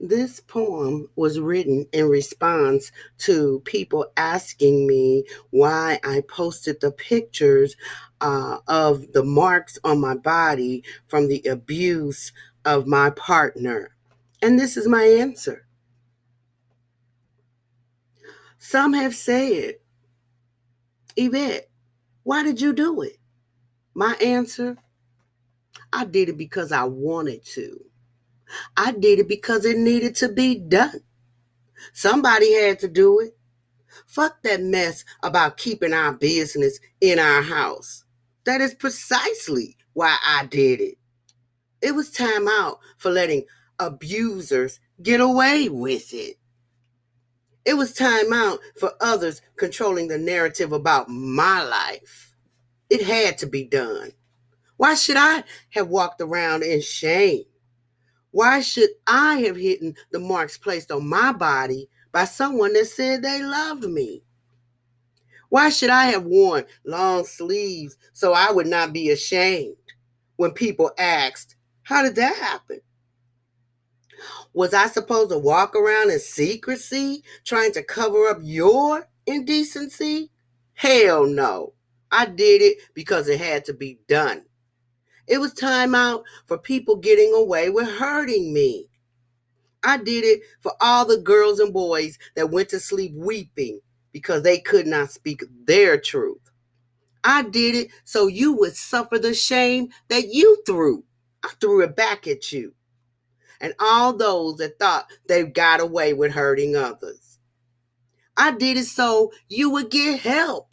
This poem was written in response to people asking me why I posted the pictures uh, of the marks on my body from the abuse of my partner. And this is my answer. Some have said, Yvette, why did you do it? My answer, I did it because I wanted to. I did it because it needed to be done. Somebody had to do it. Fuck that mess about keeping our business in our house. That is precisely why I did it. It was time out for letting abusers get away with it. It was time out for others controlling the narrative about my life. It had to be done. Why should I have walked around in shame? Why should I have hidden the marks placed on my body by someone that said they loved me? Why should I have worn long sleeves so I would not be ashamed when people asked, How did that happen? Was I supposed to walk around in secrecy trying to cover up your indecency? Hell no. I did it because it had to be done. It was time out for people getting away with hurting me. I did it for all the girls and boys that went to sleep weeping because they could not speak their truth. I did it so you would suffer the shame that you threw. I threw it back at you. And all those that thought they got away with hurting others. I did it so you would get help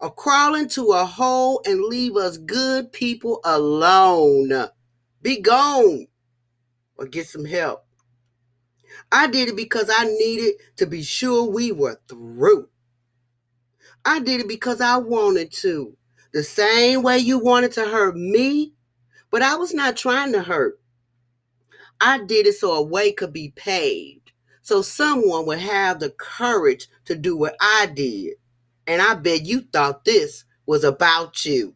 or crawl into a hole and leave us good people alone. Be gone or get some help. I did it because I needed to be sure we were through. I did it because I wanted to. The same way you wanted to hurt me, but I was not trying to hurt. I did it so a way could be paved, so someone would have the courage to do what I did. And I bet you thought this was about you.